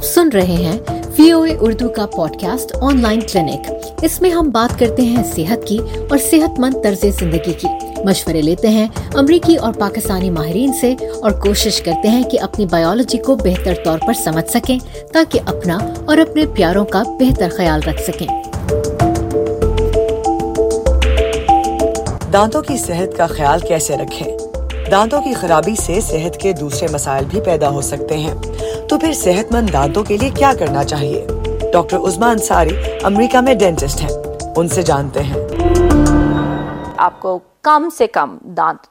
آپ سن رہے ہیں وی او اے اردو کا podcast online clinic اس میں ہم بات کرتے ہیں صحت کی اور صحت مند طرز زندگی کی۔ مشورے لیتے ہیں امریکی اور پاکستانی ماہرین سے اور کوشش کرتے ہیں کہ اپنی بایولوجی کو بہتر طور پر سمجھ سکیں تاکہ اپنا اور اپنے پیاروں کا بہتر خیال رکھ سکیں۔ دانتوں کی صحت کا خیال کیسے رکھیں؟ دانتوں کی خرابی سے صحت کے دوسرے مسائل بھی پیدا ہو سکتے ہیں۔ تو پھر صحت مند دانتوں کے لیے کیا کرنا چاہیے؟ ڈاکٹر عثمان انصاری امریکہ میں ڈینٹسٹ ہیں۔ ان سے جانتے ہیں۔ آپ کو کم سے کم دانت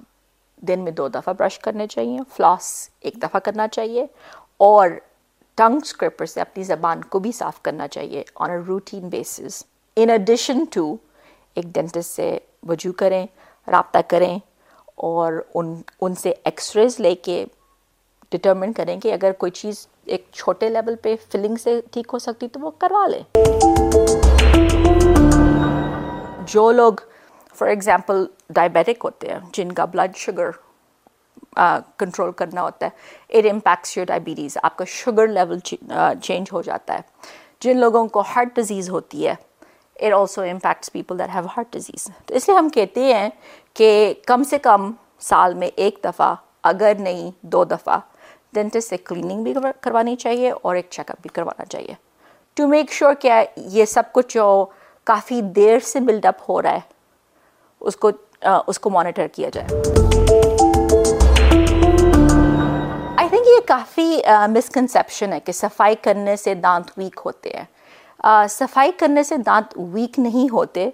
دن میں دو دفعہ برش کرنے چاہیے، فلاس ایک دفعہ کرنا چاہیے، اور ٹنگ اسکریپر سے اپنی زبان کو بھی صاف کرنا چاہیے on a routine basis in addition to ایک ڈینٹسٹ سے وجو کریں، رابطہ کریں اور ان ان سے ایکس ریز لے کے ڈٹرمن کریں کہ اگر کوئی چیز ایک چھوٹے لیول پہ فلنگ سے ٹھیک ہو سکتی تو وہ کروا لیں۔ جو لوگ فار ایگزامپل ڈائبیٹک ہوتے ہیں، جن کا بلڈ شوگر کنٹرول کرنا ہوتا ہے اٹ امپیکٹس یور ڈائبٹیز آپ کا شوگر لیول چینج ہو جاتا ہے۔ جن لوگوں کو ہارٹ ڈیزیز ہوتی ہے it also impacts people that have heart disease تو اس لیے ہم کہتے ہیں کہ کم سے کم سال میں ایک دفعہ، اگر نہیں دو دفعہ ڈینٹسٹ سے کلیننگ بھی کروانی چاہیے اور ایک چیک اپ بھی کروانا چاہیے۔ ٹو میک شیور کیا یہ سب کچھ جو کافی دیر سے بلڈ اپ ہو رہا ہے، اس کو اس کو مانیٹر کیا جائے۔ آئی تھنک یہ کافی مسکنسیپشن ہے کہ صفائی کرنے سے دانت ویک ہوتے ہیں۔ صفائی کرنے سے دانت ویک نہیں ہوتے،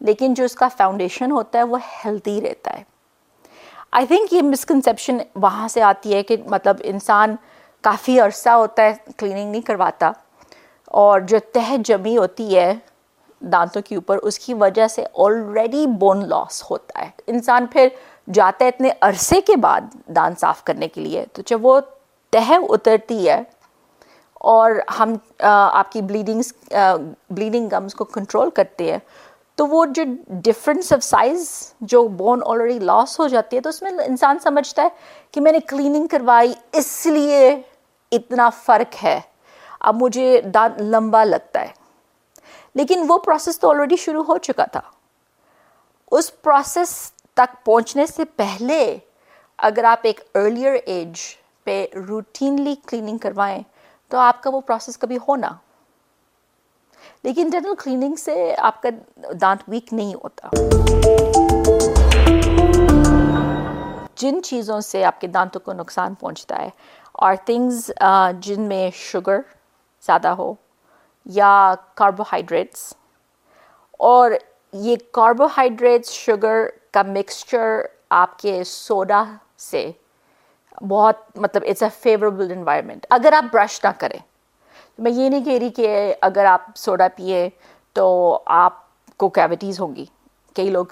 لیکن جو اس کا فاؤنڈیشن ہوتا ہے وہ ہیلدی رہتا ہے۔ آئی تھنک یہ مسکنسیپشن وہاں سے آتی ہے کہ مطلب انسان کافی عرصہ ہوتا ہے کلیننگ نہیں کرواتا، اور جو تہ جمی ہوتی ہے دانتوں کے اوپر، اس کی وجہ سے آلریڈی بون لاس ہوتا ہے۔ انسان پھر جاتا ہے اتنے عرصے کے بعد دانت صاف کرنے کے لیے، تو جب وہ تہ اترتی ہے اور ہم آپ کی بلیڈنگس بلیڈنگ گمس کو کنٹرول کرتے ہیں، تو وہ جو ڈفرینس آف سائز جو بون آلریڈی لاس ہو جاتی ہے، تو اس میں انسان سمجھتا ہے کہ میں نے کلیننگ کروائی، اس لیے اتنا فرق ہے۔ اب مجھے دانت لمبا لگتا ہے۔ لیکن وہ پروسیس تو آلریڈی شروع ہو چکا تھا۔ اس پروسیس تک پہنچنے سے پہلے اگر آپ ایک ارلیئر ایج پہ روٹینلی کلیننگ کروائیں تو آپ کا وہ پروسیس کبھی ہونا۔ لیکن ڈینٹل کلیننگ سے آپ کا دانت ویک نہیں ہوتا۔ جن چیزوں سے آپ کے دانتوں کو نقصان پہنچتا ہے اور تھنگز جن میں شوگر زیادہ ہو یا کاربوہائیڈریٹس اور یہ کاربوہائیڈریٹس شوگر کا مکسچر آپ کے سوڈا سے بہت مطلب اٹس اے فیوریبل انوائرمنٹ اگر آپ برش نہ کریں، میں یہ نہیں کہہ رہی کہ اگر آپ سوڈا پیے تو آپ کو کیوٹیز ہوں گی۔ کئی لوگ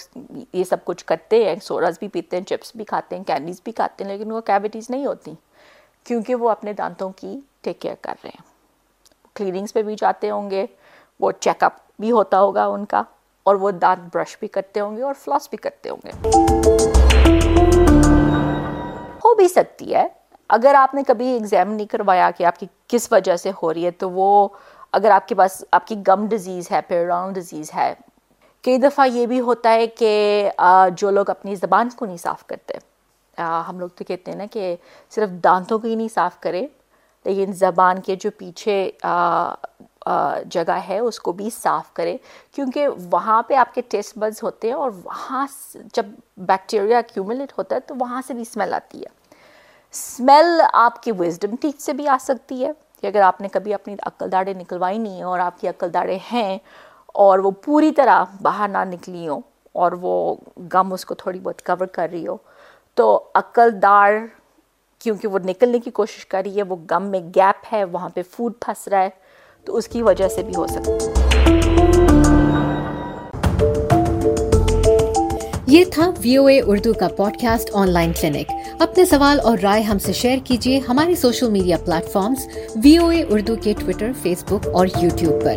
یہ سب کچھ کرتے ہیں سوڈاز بھی پیتے ہیں چپس بھی کھاتے ہیں کینڈیز بھی کھاتے ہیں، لیکن وہ کیوٹیز نہیں ہوتی۔ کیونکہ وہ اپنے دانتوں کی ٹیک کیئر کر رہے ہیں۔ کلیننگس پہ بھی جاتے ہوں گے، وہ چیک اپ بھی ہوتا ہوگا ان کا، اور وہ دانت برش بھی کرتے ہوں گے اور فلاس بھی کرتے ہوں گے۔ ہو بھی سکتی ہے۔ اگر آپ نے کبھی ایگزام نہیں کروایا کہ آپ کی کس وجہ سے ہو رہی ہے، تو وہ اگر آپ کے پاس، آپ کی گم ڈیزیز ہے پیراؤن ڈیزیز ہے، کئی دفعہ یہ بھی ہوتا ہے کہ جو لوگ اپنی زبان کو نہیں صاف کرتے ہم لوگ تو کہتے ہیں نا کہ صرف دانتوں کو ہی نہیں صاف کرے، لیکن زبان کے جو پیچھے جگہ ہے، اس کو بھی صاف کرے۔ کیونکہ وہاں پہ آپ کے ٹیسٹ بڈز ہوتے ہیں اور وہاں جب بیکٹیریا کیوملیٹ ہوتا ہے، تو وہاں سے بھی اسمیل آتی ہے۔ اسمیل آپ کی وزڈم ٹیچ سے بھی آ سکتی ہے۔ کہ اگر آپ نے کبھی اپنی عقل داڑیں نکلوائی نہیں ہیں اور آپ کی عقل داڑیں ہیں اور وہ پوری طرح باہر نہ نکلی ہوں اور وہ گم اس کو تھوڑی بہت کور کر رہی ہو، تو عقل دار کیونکہ وہ نکلنے کی کوشش کر رہی ہے، وہ گم میں گیپ ہے، وہاں پہ فوڈ پھنس رہا ہے، تو اس کی وجہ سے بھی ہو سکتا ہے۔ یہ تھا وی او اے اردو کا podcast online clinic اپنے سوال اور رائے ہم سے شیئر کیجیے ہماری social media platforms V O A Urdu کے ٹویٹر فیس بک اور یوٹیوب پر۔